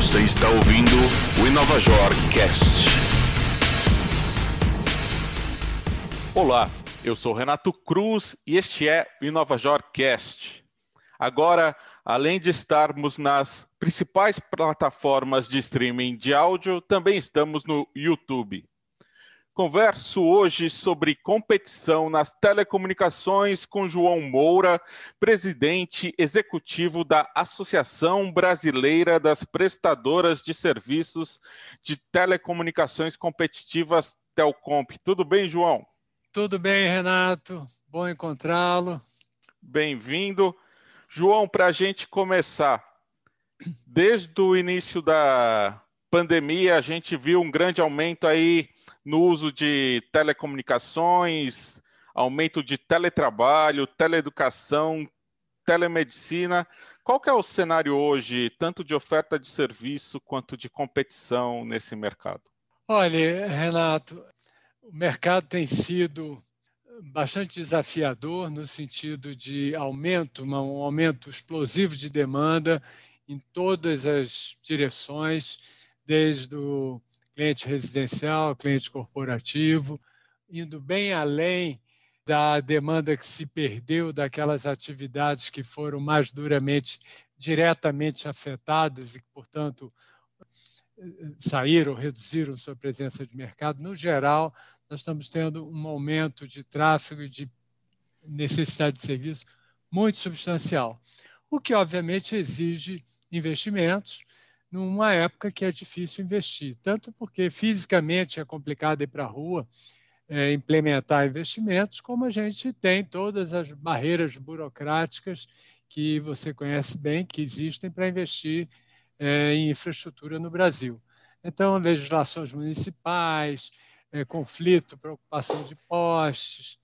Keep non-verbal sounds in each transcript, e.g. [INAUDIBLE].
Você está ouvindo o Inovajor Cast. Olá, eu sou Renato Cruz e este é o Inovajor Cast. Agora, além de estarmos nas principais plataformas de streaming de áudio, também estamos no YouTube. Converso hoje sobre competição nas telecomunicações com João Moura, presidente executivo da Associação Brasileira das Prestadoras de Serviços de Telecomunicações Competitivas Telcomp. Tudo bem, João? Tudo bem, Renato. Bom encontrá-lo. Bem-vindo. João, para a gente começar, desde o início da pandemia, a gente viu um grande aumento aí no uso de telecomunicações, aumento de teletrabalho, teleeducação, telemedicina. Qual que é o cenário hoje, tanto de oferta de serviço quanto de competição nesse mercado? Olha, Renato, o mercado tem sido bastante desafiador no sentido de aumento, um aumento explosivo de demanda em todas as direções, desde o cliente residencial, cliente corporativo, indo bem além da demanda que se perdeu daquelas atividades que foram mais duramente, diretamente afetadas e que, portanto, saíram, reduziram sua presença de mercado. No geral, nós estamos tendo um aumento de tráfego e de necessidade de serviço muito substancial, o que, obviamente, exige investimentos numa época que é difícil investir, tanto porque fisicamente é complicado ir para a rua é, implementar investimentos, como a gente tem todas as barreiras burocráticas que você conhece bem, que existem para investir é, em infraestrutura no Brasil. Então, legislações municipais, é, conflito, preocupação de postes,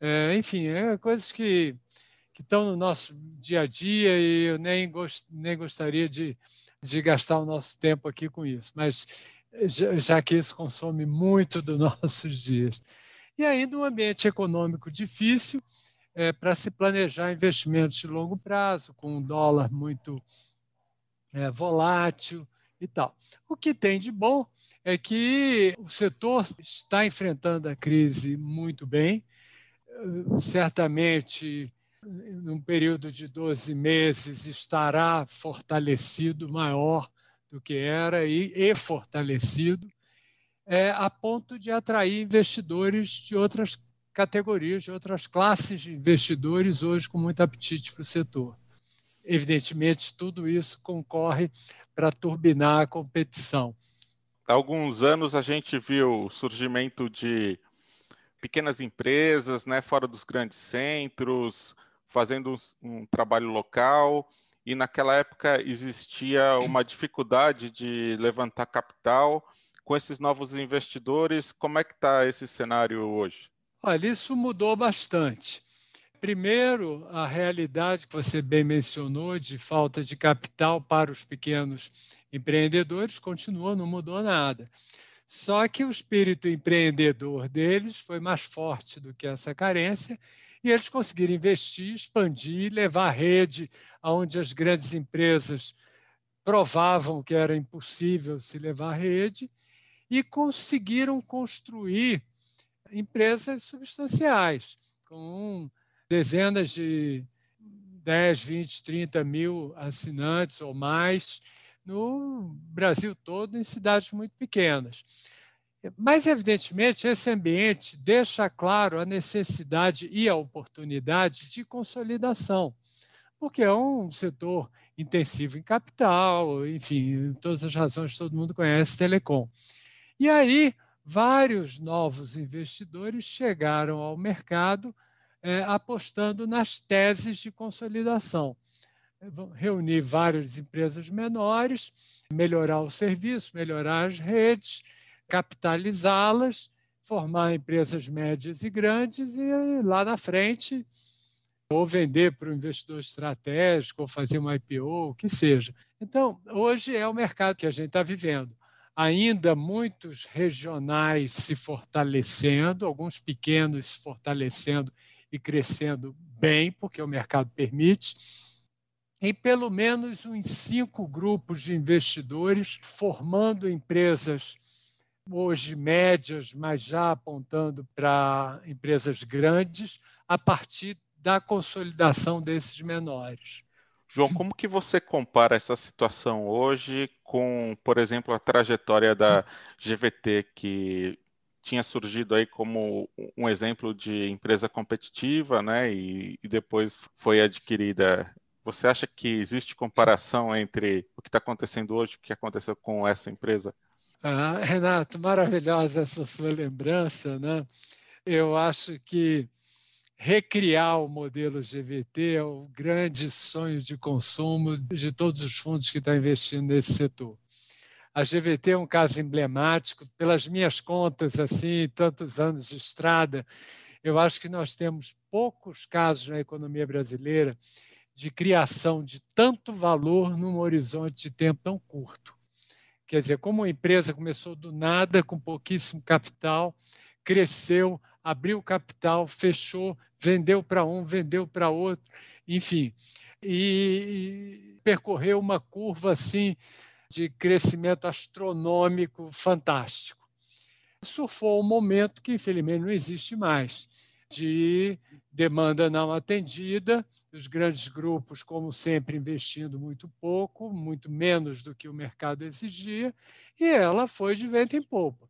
é, enfim, é coisas que, que estão no nosso dia a dia e eu nem, gost, nem gostaria de de gastar o nosso tempo aqui com isso, mas já, que isso consome muito dos [LAUGHS] nossos dias. E ainda um ambiente econômico difícil é, para se planejar investimentos de longo prazo, com um dólar muito é, volátil e tal. O que tem de bom é que o setor está enfrentando a crise muito bem, certamente num período de 12 meses, estará fortalecido, maior do que era e, e fortalecido, é, a ponto de atrair investidores de outras categorias, de outras classes de investidores hoje com muito apetite para o setor. Evidentemente, tudo isso concorre para turbinar a competição. Há alguns anos a gente viu o surgimento de pequenas empresas, né, fora dos grandes centros, fazendo um, um trabalho local, e naquela época existia uma [CLEARS THROAT] dificuldade de levantar capital. Com esses novos investidores, como é que está esse cenário hoje? Olha, isso mudou bastante. Primeiro, a realidade que você bem mencionou de falta de capital para os pequenos empreendedores continua, não mudou nada. Só que o espírito empreendedor deles foi mais forte do que essa carência e eles conseguiram investir, expandir, levar a rede aonde as grandes empresas provavam que era impossível se levar rede e conseguiram construir empresas substanciais com dezenas de 10, 20, 30 mil assinantes ou mais no Brasil todo, em cidades muito pequenas. Mas, evidentemente, esse ambiente deixa claro a necessidade e a oportunidade de consolidação, porque é um setor intensivo em capital, enfim, todas as razões todo mundo conhece, telecom. E aí, vários novos investidores chegaram ao mercado é, apostando nas teses de consolidação reunir várias empresas menores, melhorar o serviço, melhorar as redes, capitalizá-las, formar empresas médias e grandes e lá na frente ou vender para o investidor estratégico, ou fazer uma IPO, o que seja. Então, hoje é o mercado que a gente está vivendo. Ainda muitos regionais se fortalecendo, alguns pequenos se fortalecendo e crescendo bem, porque o mercado permite, em pelo menos uns cinco grupos de investidores, formando empresas hoje médias, mas já apontando para empresas grandes, a partir da consolidação desses menores. João, como que você compara essa situação hoje com, por exemplo, a trajetória da GVT, que tinha surgido aí como um exemplo de empresa competitiva, né, e, e depois foi adquirida. Você acha que existe comparação entre o que está acontecendo hoje e o que aconteceu com essa empresa? Ah, Renato, maravilhosa essa sua lembrança, né? Eu acho que recriar o modelo GVT é o grande sonho de consumo de todos os fundos que estão investindo nesse setor. A GVT é um caso emblemático, pelas minhas contas, assim, tantos anos de estrada, eu acho que nós temos poucos casos na economia brasileira de criação de tanto valor num horizonte de tempo tão curto. Quer dizer, como uma empresa começou do nada, com pouquíssimo capital, cresceu, abriu capital, fechou, vendeu para um, vendeu para outro, enfim, e percorreu uma curva assim de crescimento astronômico fantástico. Surfou um momento que, infelizmente, não existe mais, de demanda não atendida, os grandes grupos, como sempre, investindo muito pouco, muito menos do que o mercado exigia, e ela foi de vento em polpa,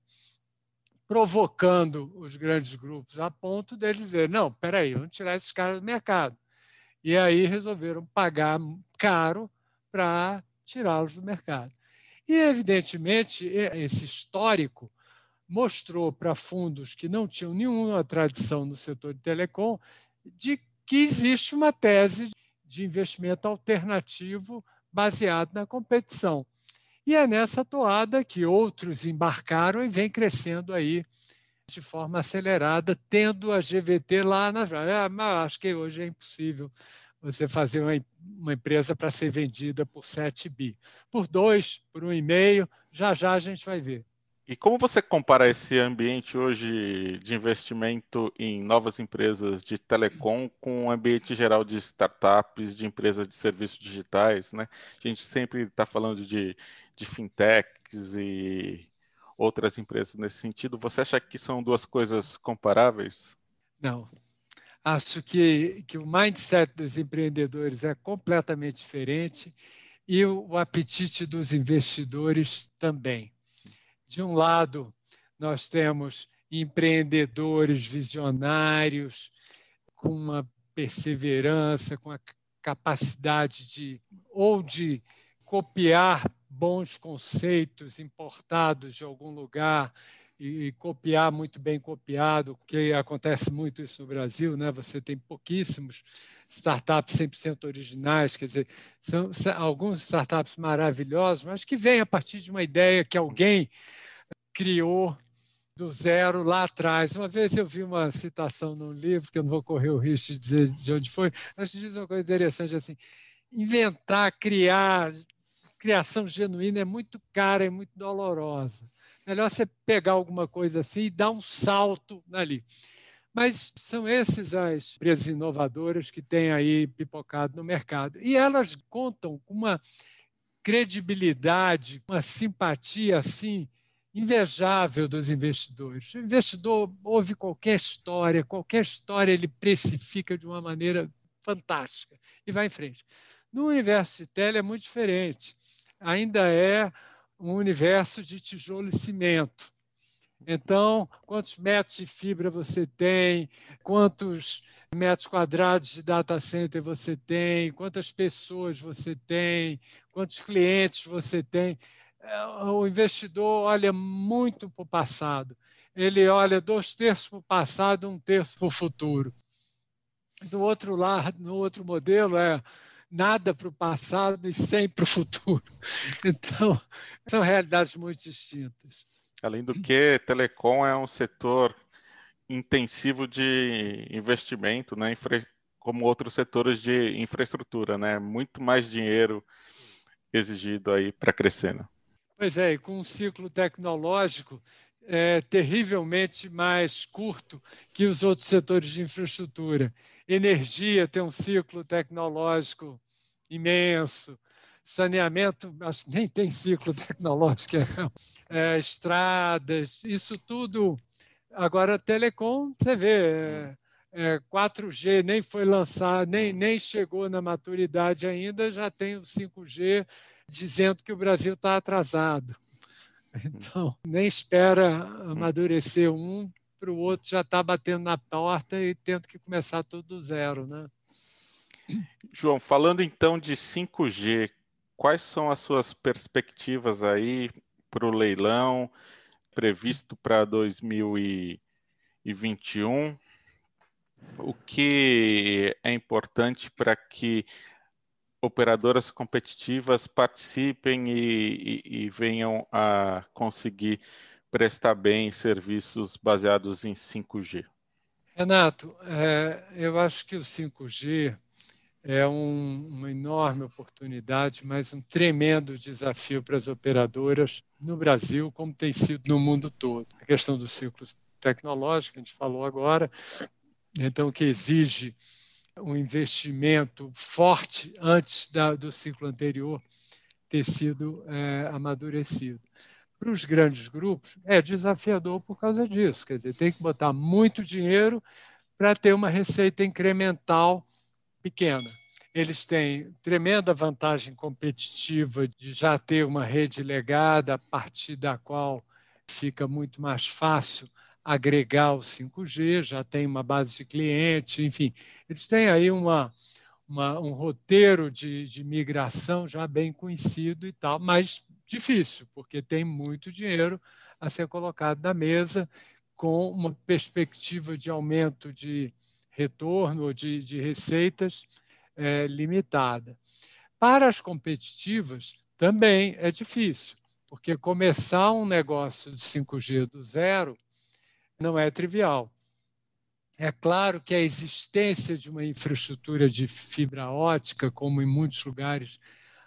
provocando os grandes grupos a ponto de dizer: não, peraí, vamos tirar esses caras do mercado. E aí resolveram pagar caro para tirá-los do mercado. E, evidentemente, esse histórico mostrou para fundos que não tinham nenhuma tradição no setor de telecom de que existe uma tese de investimento alternativo baseado na competição. E é nessa toada que outros embarcaram e vem crescendo aí de forma acelerada, tendo a GVT lá na. Mas acho que hoje é impossível você fazer uma, uma empresa para ser vendida por 7 bi. Por 2, por 1,5, já já a gente vai ver. E como você compara esse ambiente hoje de investimento em novas empresas de telecom com o ambiente geral de startups, de empresas de serviços digitais? Né? A gente sempre está falando de, de fintechs e outras empresas nesse sentido. Você acha que são duas coisas comparáveis? Não, Acho que, que o mindset dos empreendedores é completamente diferente e o, o apetite dos investidores também. De um lado, nós temos empreendedores visionários, com uma perseverança, com a capacidade de ou de copiar bons conceitos importados de algum lugar e, copiar muito bem copiado, que acontece muito isso no Brasil, né? Você tem pouquíssimos startups 100% originais, quer dizer, são, são alguns startups maravilhosos, mas que vêm a partir de uma ideia que alguém criou do zero lá atrás. Uma vez eu vi uma citação num livro, que eu não vou correr o risco de dizer de onde foi, mas diz uma coisa interessante assim: inventar, criar, criação genuína é muito cara, é muito dolorosa. Melhor você pegar alguma coisa assim e dar um salto ali. Mas são esses as empresas inovadoras que têm aí pipocado no mercado. E elas contam com uma credibilidade, uma simpatia assim invejável dos investidores. O investidor ouve qualquer história, qualquer história ele precifica de uma maneira fantástica e vai em frente. No universo de tele é muito diferente. Ainda é um universo de tijolo e cimento. Então, quantos metros de fibra você tem, quantos metros quadrados de data center você tem, quantas pessoas você tem, quantos clientes você tem. É, o investidor olha muito para o passado. Ele olha dois terços para o passado, um terço para o futuro. Do outro lado, no outro modelo, é nada para o passado e sem para o futuro. [LAUGHS] Então, são realidades muito distintas. Além do que, telecom é um setor intensivo de investimento, né, como outros setores de infraestrutura, né? Muito mais dinheiro exigido aí para crescer. Né? Pois é, e com um ciclo tecnológico é, terrivelmente mais curto que os outros setores de infraestrutura. Energia tem um ciclo tecnológico imenso, saneamento, acho que nem tem ciclo [LAUGHS] tecnológico, é, estradas, isso tudo. Agora, telecom, você vê, é, 4G nem foi lançado, nem, nem chegou na maturidade ainda, já tem o 5G dizendo que o Brasil está atrasado. Então, [LAUGHS] nem espera amadurecer um para o outro já está batendo na porta e tendo que começar tudo do zero. Né? João, falando então de 5G, quais são as suas perspectivas aí para o leilão previsto para 2021? O que é importante para que operadoras competitivas participem e, e, e venham a conseguir prestar bem serviços baseados em 5G? Renato, é, eu acho que o 5G é um, uma enorme oportunidade, mas um tremendo desafio para as operadoras no Brasil, como tem sido no mundo todo. A questão do ciclo tecnológico, a gente falou agora, então que exige um investimento forte antes da, do ciclo anterior ter sido é, amadurecido. Para os grandes grupos, é desafiador por causa disso. Quer dizer, tem que botar muito dinheiro para ter uma receita incremental pequena. Eles têm tremenda vantagem competitiva de já ter uma rede legada, a partir da qual fica muito mais fácil agregar o 5G, já tem uma base de cliente, enfim, eles têm aí uma, uma, um roteiro de, de migração já bem conhecido e tal, mas difícil, porque tem muito dinheiro a ser colocado na mesa com uma perspectiva de aumento de retorno ou de, de receitas é, limitada. Para as competitivas, também é difícil, porque começar um negócio de 5G do zero não é trivial. É claro que a existência de uma infraestrutura de fibra ótica, como em muitos lugares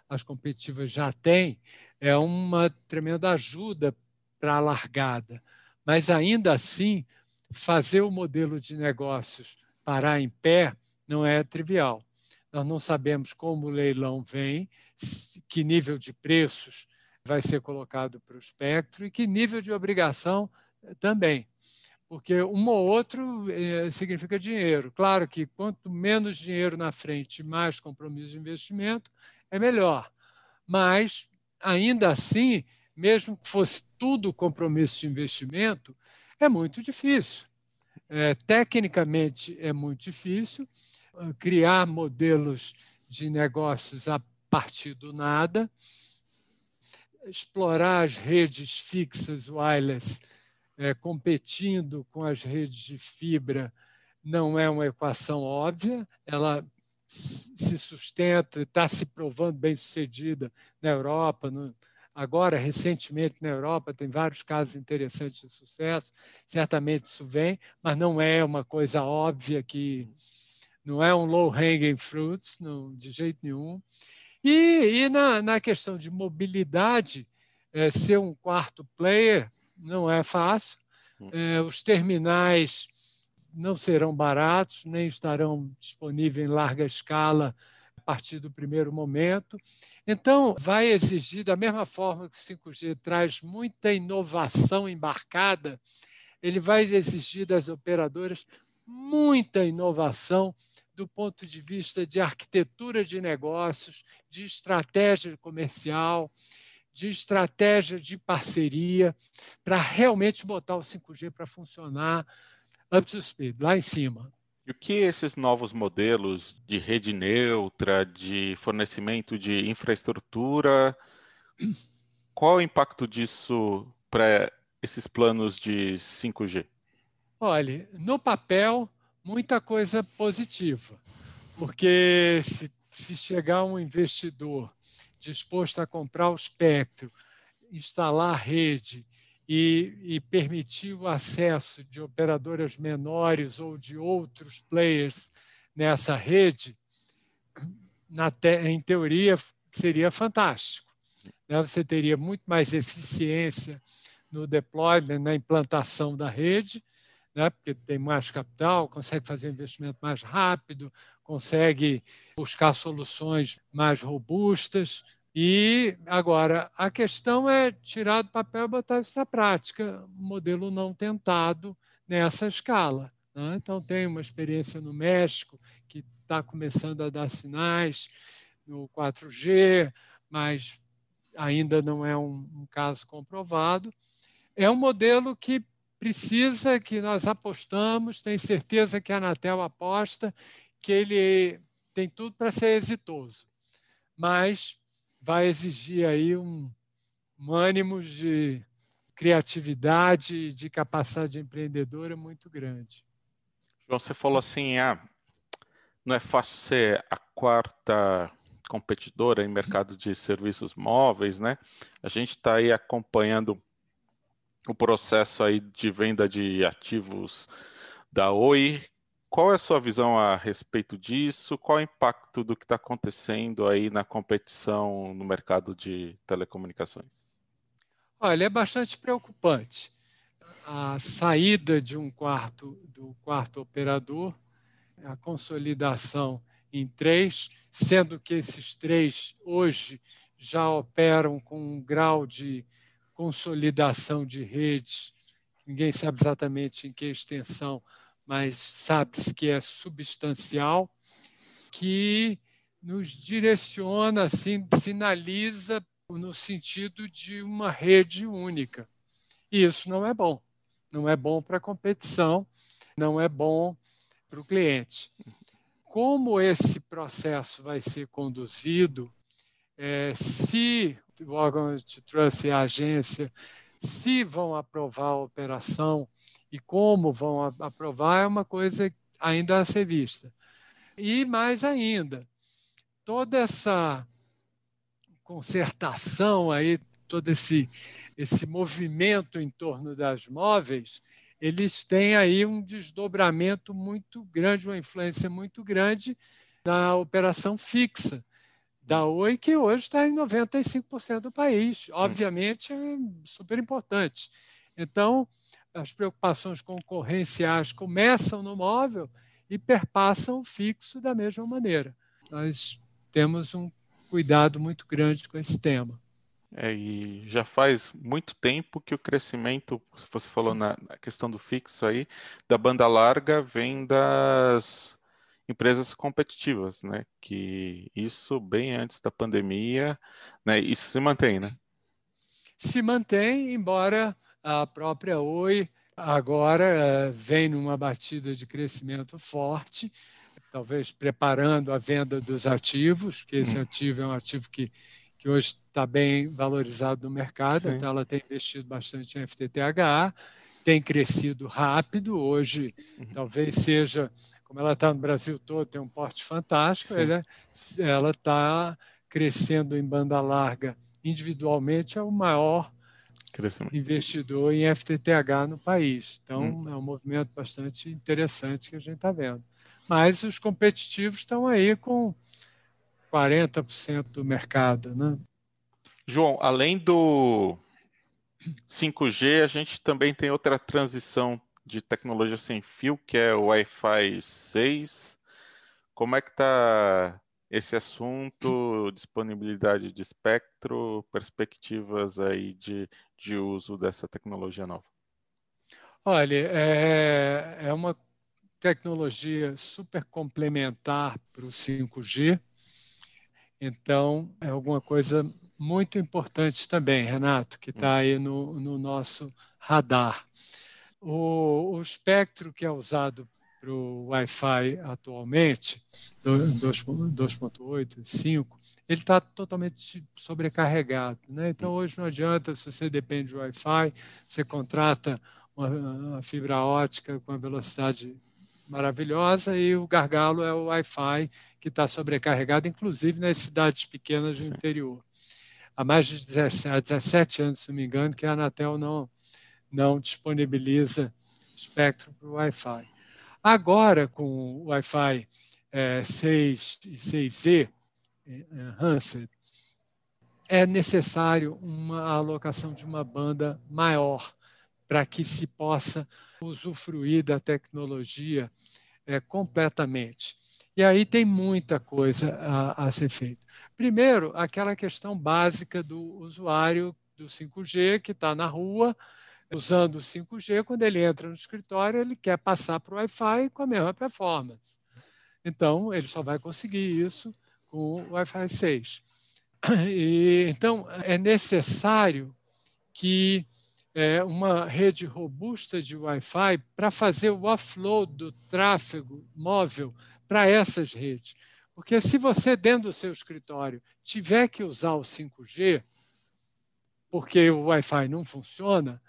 as competitivas já têm, é uma tremenda ajuda para a largada. Mas ainda assim, fazer o modelo de negócios parar em pé não é trivial. Nós não sabemos como o leilão vem, que nível de preços vai ser colocado para o espectro e que nível de obrigação também porque um ou outro é, significa dinheiro. Claro que quanto menos dinheiro na frente, mais compromisso de investimento, é melhor. Mas, ainda assim, mesmo que fosse tudo compromisso de investimento, é muito difícil. É, tecnicamente, é muito difícil ah, criar modelos de negócios a partir do nada, explorar as redes fixas wireless é, competindo com as redes de fibra não é uma equação óbvia, ela se sustenta, está se provando bem sucedida na Europa, no, agora recentemente na Europa tem vários casos interessantes de sucesso, certamente isso vem, mas não é uma coisa óbvia que não é um low hanging fruits, não, de jeito nenhum. E, e na, na, questão de mobilidade, é, ser um quarto player não é fácil. Hum. É, os terminais não serão baratos, nem estarão disponíveis em larga escala a partir do primeiro momento. Então, vai exigir, da mesma forma que o 5G traz muita inovação embarcada, ele vai exigir das operadoras muita inovação do ponto de vista de arquitetura de negócios, de estratégia comercial de estratégia de parceria para realmente botar o 5G para funcionar up to speed, lá em cima. E o que esses novos modelos de rede neutra, de fornecimento de infraestrutura, qual o impacto disso para esses planos de 5G? Olha, no papel, muita coisa positiva, porque se, se chegar um investidor disposto a comprar o espectro, instalar a rede e, e permitir o acesso de operadoras menores ou de outros players nessa rede, te, em teoria, seria fantástico. Né? Você teria muito mais eficiência no deployment, na implantação da rede, né? porque tem mais capital, consegue fazer um investimento mais rápido, consegue buscar soluções mais robustas. E agora, a questão é tirar do papel e botar isso na prática, modelo não tentado nessa escala. Né? Então, tem uma experiência no México que está começando a dar sinais no 4G, mas ainda não é um, um caso comprovado. É um modelo que precisa, que nós apostamos, tem certeza que a Anatel aposta, que ele tem tudo para ser exitoso, mas vai exigir aí um, um ânimo de criatividade, de capacidade empreendedora muito grande. João, você falou assim, ah, não é fácil ser a quarta competidora em mercado de serviços móveis, né? A gente está aí acompanhando o processo aí de venda de ativos da Oi. Qual é a sua visão a respeito disso? Qual é o impacto do que está acontecendo aí na competição no mercado de telecomunicações? Olha, é bastante preocupante. A saída de um quarto do quarto operador, a consolidação em três, sendo que esses três hoje já operam com um grau de consolidação de redes, ninguém sabe exatamente em que extensão, mas sabe-se que é substancial, que nos direciona, assim, sinaliza no sentido de uma rede única. E isso não é bom. Não é bom para a competição, não é bom para o cliente. Como esse processo vai ser conduzido, é, se o órgão antitrust e a agência, se vão aprovar a operação e como vão aprovar, é uma coisa ainda a ser vista. E mais ainda, toda essa concertação aí, todo esse, esse movimento em torno das móveis, eles têm aí um desdobramento muito grande, uma influência muito grande na operação fixa da Oi, que hoje está em 95% do país. Obviamente, é super importante. Então, as preocupações concorrenciais começam no móvel e perpassam o fixo da mesma maneira. Nós temos um cuidado muito grande com esse tema. É, e já faz muito tempo que o crescimento, você falou na, na questão do fixo aí, da banda larga vem das empresas competitivas, né? Que isso bem antes da pandemia, né? Isso se mantém, né? Se mantém, embora a própria Oi agora uh, vem numa batida de crescimento forte, talvez preparando a venda dos ativos, que esse hum. ativo é um ativo que, que hoje está bem valorizado no mercado, Sim. então ela tem investido bastante em FTTH, tem crescido rápido, hoje uhum. talvez seja como ela está no Brasil todo, tem um porte fantástico, ela está crescendo em banda larga individualmente, é o maior investidor em FTTH no país. Então, hum. é um movimento bastante interessante que a gente está vendo. Mas os competitivos estão aí com 40% do mercado. Né? João, além do 5G, a gente também tem outra transição de tecnologia sem fio, que é o Wi-Fi 6. Como é que está esse assunto, disponibilidade de espectro, perspectivas aí de, de uso dessa tecnologia nova? Olha, é, é uma tecnologia super complementar para o 5G, então é alguma coisa muito importante também, Renato, que está hum. aí no, no nosso radar. O, o espectro que é usado para o Wi-Fi atualmente, 2.8, 5, ele está totalmente sobrecarregado. Né? Então, hoje não adianta, se você depende do Wi-Fi, você contrata uma, uma fibra ótica com a velocidade maravilhosa e o gargalo é o Wi-Fi que está sobrecarregado, inclusive nas cidades pequenas do Sim. interior. Há mais de 17, 17 anos, se não me engano, que a Anatel não, não disponibiliza espectro para o Wi-Fi. Agora, com o Wi-Fi é, 6 e 6E Enhanced, é necessário uma alocação de uma banda maior para que se possa usufruir da tecnologia é, completamente. E aí tem muita coisa a, a ser feita. Primeiro, aquela questão básica do usuário do 5G que está na rua usando o 5G, quando ele entra no escritório, ele quer passar para o Wi-Fi com a mesma performance. Então, ele só vai conseguir isso com o Wi-Fi 6. E, então, é necessário que é, uma rede robusta de Wi-Fi para fazer o offload do tráfego móvel para essas redes. Porque se você, dentro do seu escritório, tiver que usar o 5G, porque o Wi-Fi não funciona,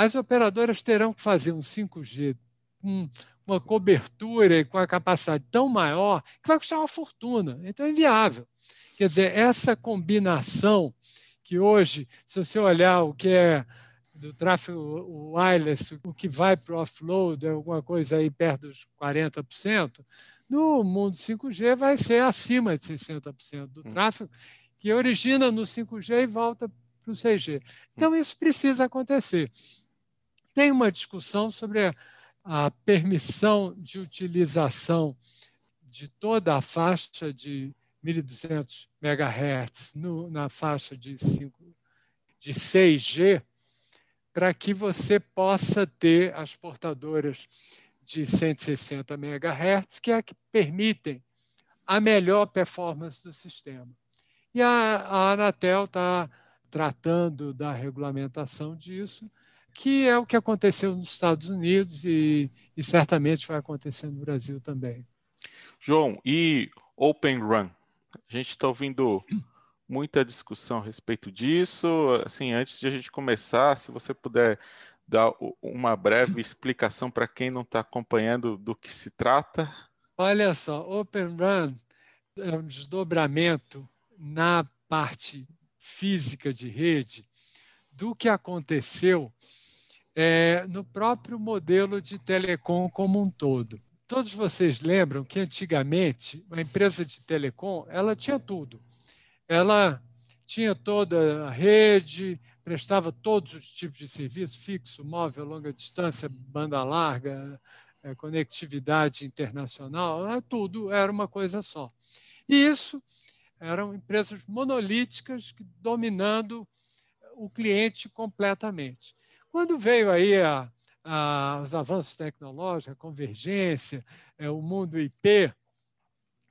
as operadoras terão que fazer um 5G com uma cobertura e com a capacidade tão maior que vai custar uma fortuna. Então é inviável. Quer dizer, essa combinação que hoje, se você olhar o que é do tráfego wireless, o que vai para o offload é alguma coisa aí perto dos 40%, no mundo 5G vai ser acima de 60% do hum. tráfego, que origina no 5G e volta para o 6G. Então, isso precisa acontecer. Tem uma discussão sobre a permissão de utilização de toda a faixa de 1.200 MHz no, na faixa de, 5, de 6G, para que você possa ter as portadoras de 160 MHz, que é que permitem a melhor performance do sistema. E a, a Anatel está tratando da regulamentação disso, que é o que aconteceu nos Estados Unidos e, e certamente vai acontecer no Brasil também. João, e Open Run? A gente está ouvindo muita discussão a respeito disso. Assim, antes de a gente começar, se você puder dar uma breve explicação para quem não está acompanhando do que se trata. Olha só, Open Run é um desdobramento na parte física de rede do que aconteceu é, no próprio modelo de telecom como um todo. Todos vocês lembram que antigamente a empresa de telecom ela tinha tudo. Ela tinha toda a rede, prestava todos os tipos de serviço, fixo, móvel, longa distância, banda larga, é, conectividade internacional, é, tudo era uma coisa só. E isso eram empresas monolíticas dominando o cliente completamente. Quando veio aí a, a, os avanços tecnológicos, a convergência, é, o mundo IP,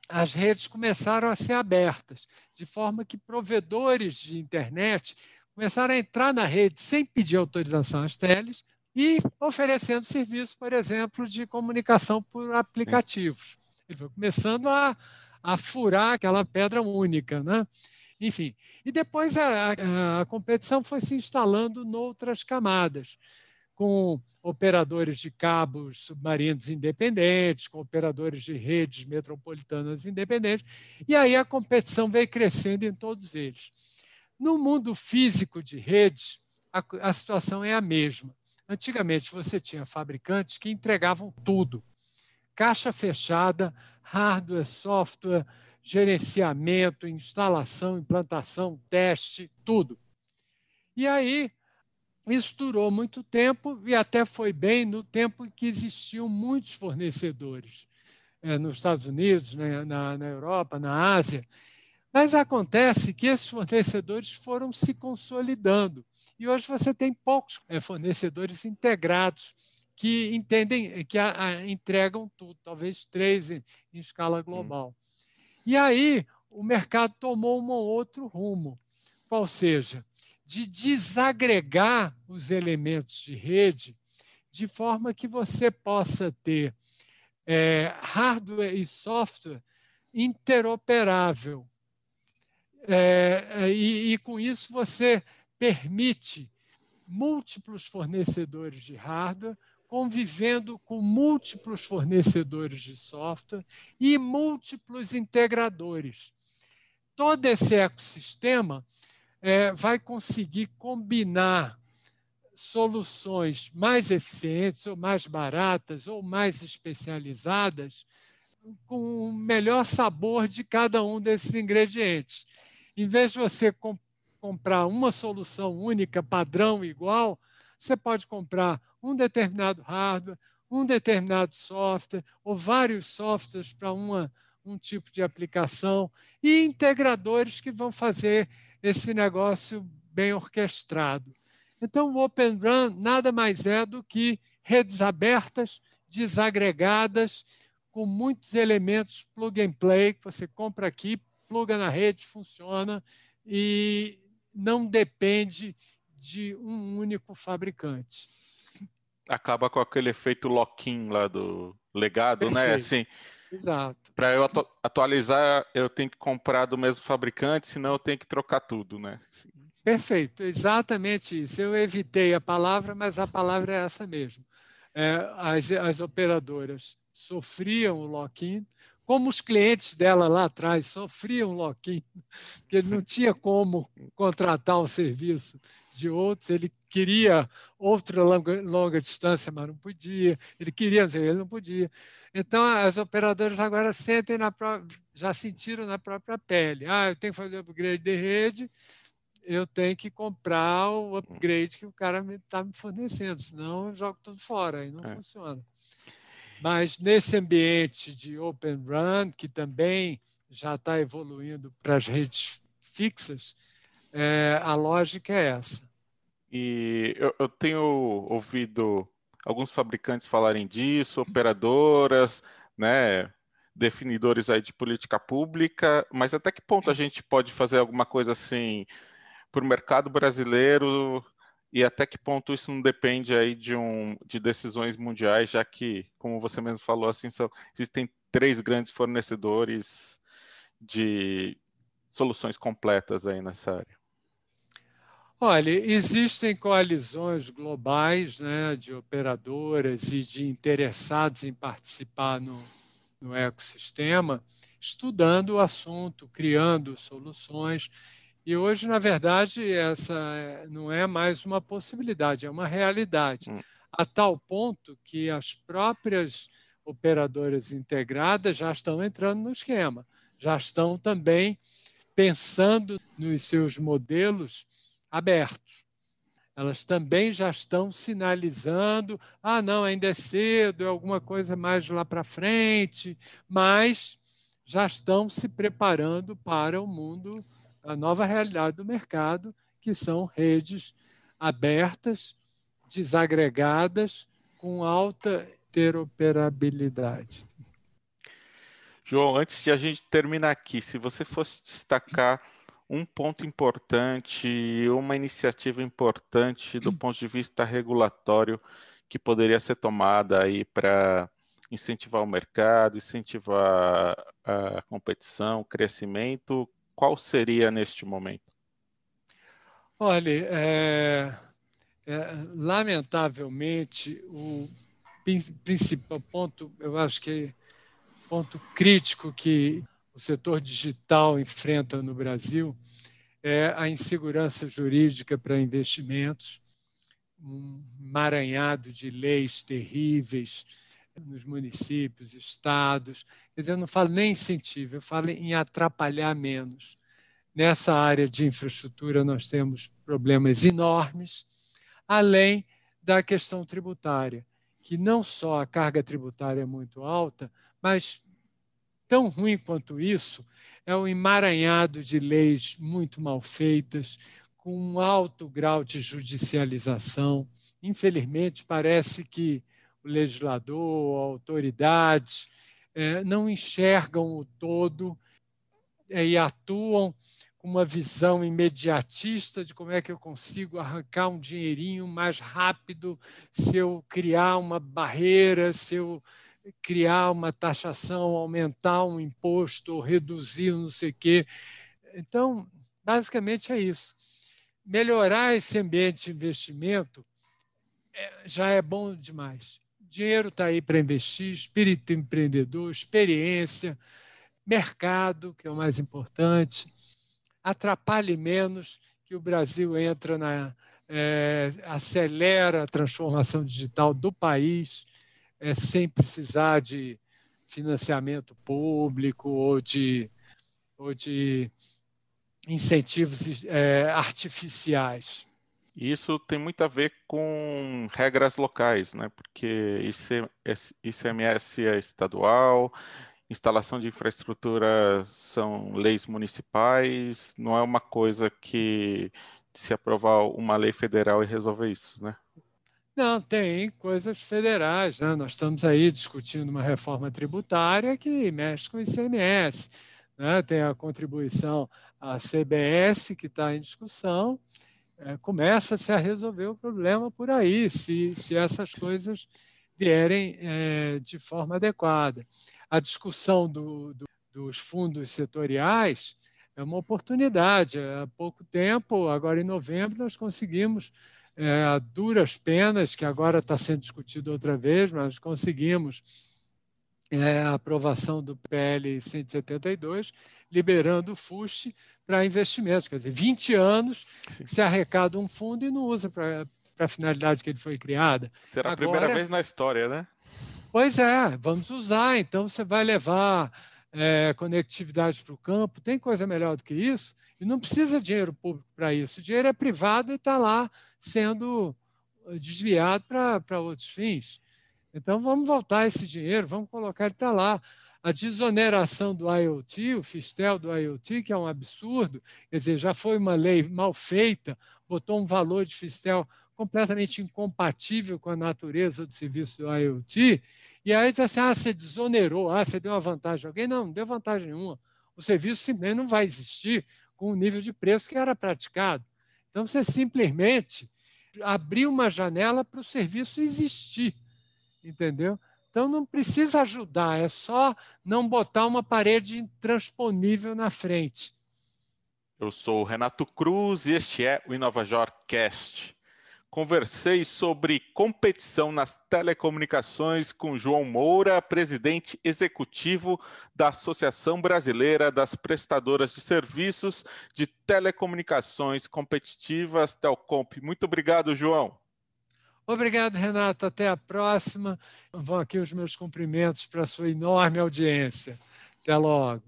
as redes começaram a ser abertas, de forma que provedores de internet começaram a entrar na rede sem pedir autorização às teles e oferecendo serviços, por exemplo, de comunicação por aplicativos. Ele foi começando a, a furar aquela pedra única. Né? Enfim, e depois a, a, a competição foi se instalando noutras camadas, com operadores de cabos submarinos independentes, com operadores de redes metropolitanas independentes, e aí a competição veio crescendo em todos eles. No mundo físico de redes, a, a situação é a mesma. Antigamente você tinha fabricantes que entregavam tudo: caixa fechada, hardware, software, gerenciamento, instalação, implantação, teste, tudo. E aí, isso durou muito tempo e até foi bem no tempo em que existiam muitos fornecedores é, nos Estados Unidos, né, na, na Europa, na Ásia. Mas acontece que esses fornecedores foram se consolidando. E hoje você tem poucos é, fornecedores integrados que entendem, que a, a, entregam tudo, talvez três em, em escala global. Hum. E aí o mercado tomou um outro rumo, qual seja, de desagregar os elementos de rede de forma que você possa ter é, hardware e software interoperável. É, e, e com isso você permite múltiplos fornecedores de hardware convivendo com múltiplos fornecedores de software e múltiplos integradores. Todo esse ecossistema é, vai conseguir combinar soluções mais eficientes, ou mais baratas, ou mais especializadas, com o melhor sabor de cada um desses ingredientes. Em vez de você comp comprar uma solução única, padrão, igual, você pode comprar um determinado hardware, um determinado software ou vários softwares para um tipo de aplicação e integradores que vão fazer esse negócio bem orquestrado. Então, o Open Run nada mais é do que redes abertas, desagregadas, com muitos elementos plug and play, que você compra aqui, pluga na rede, funciona e não depende de um único fabricante. Acaba com aquele efeito lock-in lá do legado, né? Perfeito. né? Assim, Exato. Para eu atu atualizar, eu tenho que comprar do mesmo fabricante, senão eu tenho que trocar tudo, né? Perfeito, exatamente isso. Eu evitei a palavra, mas a palavra é essa mesmo. É, as, as operadoras sofriam o lock-in, como os clientes dela lá atrás sofriam o lock-in, [LAUGHS] que ele não tinha como contratar o serviço de outros, ele queria outra longa, longa distância, mas não podia, ele queria, ele não podia. Então, as operadoras agora sentem na já sentiram na própria pele. Ah, eu tenho que fazer upgrade de rede, eu tenho que comprar o upgrade que o cara está me, tá me, fornecendo, senão eu jogo tudo fora, aí não é. funciona. Mas nesse ambiente de Open Run, que também já está evoluindo para as redes fixas, é, a lógica é essa. E eu, eu tenho ouvido alguns fabricantes falarem disso, operadoras, né, definidores aí de política pública, mas até que ponto a gente pode fazer alguma coisa assim para o mercado brasileiro e até que ponto isso não depende aí de, um, de decisões mundiais, já que, como você mesmo falou, assim, são, existem três grandes fornecedores de soluções completas aí nessa área. Olha, existem coalizões globais né, de operadoras e de interessados em participar no, no ecossistema, estudando o assunto, criando soluções. E hoje, na verdade, essa não é mais uma possibilidade, é uma realidade. Hum. A tal ponto que as próprias operadoras integradas já estão entrando no esquema, já estão também pensando nos seus modelos abertos. Elas também já estão sinalizando: ah, não, ainda é cedo, é alguma coisa mais lá para frente, mas já estão se preparando para o mundo, a nova realidade do mercado, que são redes abertas, desagregadas, com alta interoperabilidade. João, antes de a gente terminar aqui, se você fosse destacar um ponto importante, uma iniciativa importante do ponto de vista regulatório que poderia ser tomada aí para incentivar o mercado, incentivar a competição, o crescimento, qual seria neste momento? Olha, é, é, lamentavelmente, o principal ponto, eu acho que ponto crítico que o setor digital enfrenta no Brasil é a insegurança jurídica para investimentos, um maranhado de leis terríveis nos municípios, estados. Quer dizer, eu não falo nem incentivo, eu falo em atrapalhar menos. Nessa área de infraestrutura, nós temos problemas enormes, além da questão tributária, que não só a carga tributária é muito alta, mas tão ruim quanto isso é o emaranhado de leis muito mal feitas, com um alto grau de judicialização. Infelizmente, parece que o legislador, a autoridade, é, não enxergam o todo é, e atuam com uma visão imediatista de como é que eu consigo arrancar um dinheirinho mais rápido se eu criar uma barreira, se eu criar uma taxação, aumentar um imposto ou reduzir não sei o quê. Então, basicamente é isso. Melhorar esse ambiente de investimento é, já é bom demais. Dinheiro está aí para investir, espírito empreendedor, experiência, mercado, que é o mais importante. Atrapalhe menos que o Brasil entra na. É, acelera a transformação digital do país é, sem precisar de financiamento público ou de, ou de incentivos é, artificiais. Isso tem muito a ver com regras locais, né? Porque ICMS é estadual, instalação de infraestrutura são leis municipais, não é uma coisa que se aprovar uma lei federal e resolver isso, né? Não, tem coisas federais, né? Nós estamos aí discutindo uma reforma tributária que mexe com o ICMS, né? Tem a contribuição à CBS que está em discussão, é, começa-se a resolver o problema por aí, se, se essas coisas vierem é, de forma adequada. A discussão do, do, dos fundos setoriais é uma oportunidade. Há pouco tempo, agora em novembro, nós conseguimos, é, a duras penas, que agora está sendo discutido outra vez, mas conseguimos é, a aprovação do PL 172, liberando o FUST para investimentos. Quer dizer, 20 anos Sim. se arrecada um fundo e não usa para a finalidade que ele foi criada. Será Agora, a primeira vez na história, né? Pois é, vamos usar. Então, você vai levar é, conectividade para o campo, tem coisa melhor do que isso? E não precisa de dinheiro público para isso. O dinheiro é privado e está lá sendo desviado para outros fins. Então, vamos voltar esse dinheiro, vamos colocar ele para lá. A desoneração do IoT, o fistel do IoT, que é um absurdo, quer dizer, já foi uma lei mal feita, botou um valor de fistel completamente incompatível com a natureza do serviço do IoT, e aí diz assim, ah, você desonerou, ah, você deu uma vantagem a alguém. Não, não deu vantagem nenhuma. O serviço simplesmente não vai existir com o nível de preço que era praticado. Então, você simplesmente abriu uma janela para o serviço existir entendeu? Então não precisa ajudar, é só não botar uma parede intransponível na frente. Eu sou o Renato Cruz e este é o InovaJor Cast. Conversei sobre competição nas telecomunicações com João Moura, presidente executivo da Associação Brasileira das Prestadoras de Serviços de Telecomunicações Competitivas, Telcomp. Muito obrigado, João. Obrigado, Renato. Até a próxima. Vão aqui os meus cumprimentos para a sua enorme audiência. Até logo.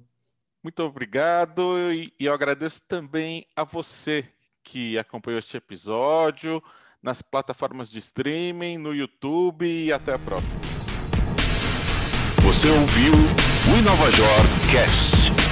Muito obrigado e eu agradeço também a você que acompanhou este episódio nas plataformas de streaming, no YouTube e até a próxima. Você ouviu o InovaJor Cast.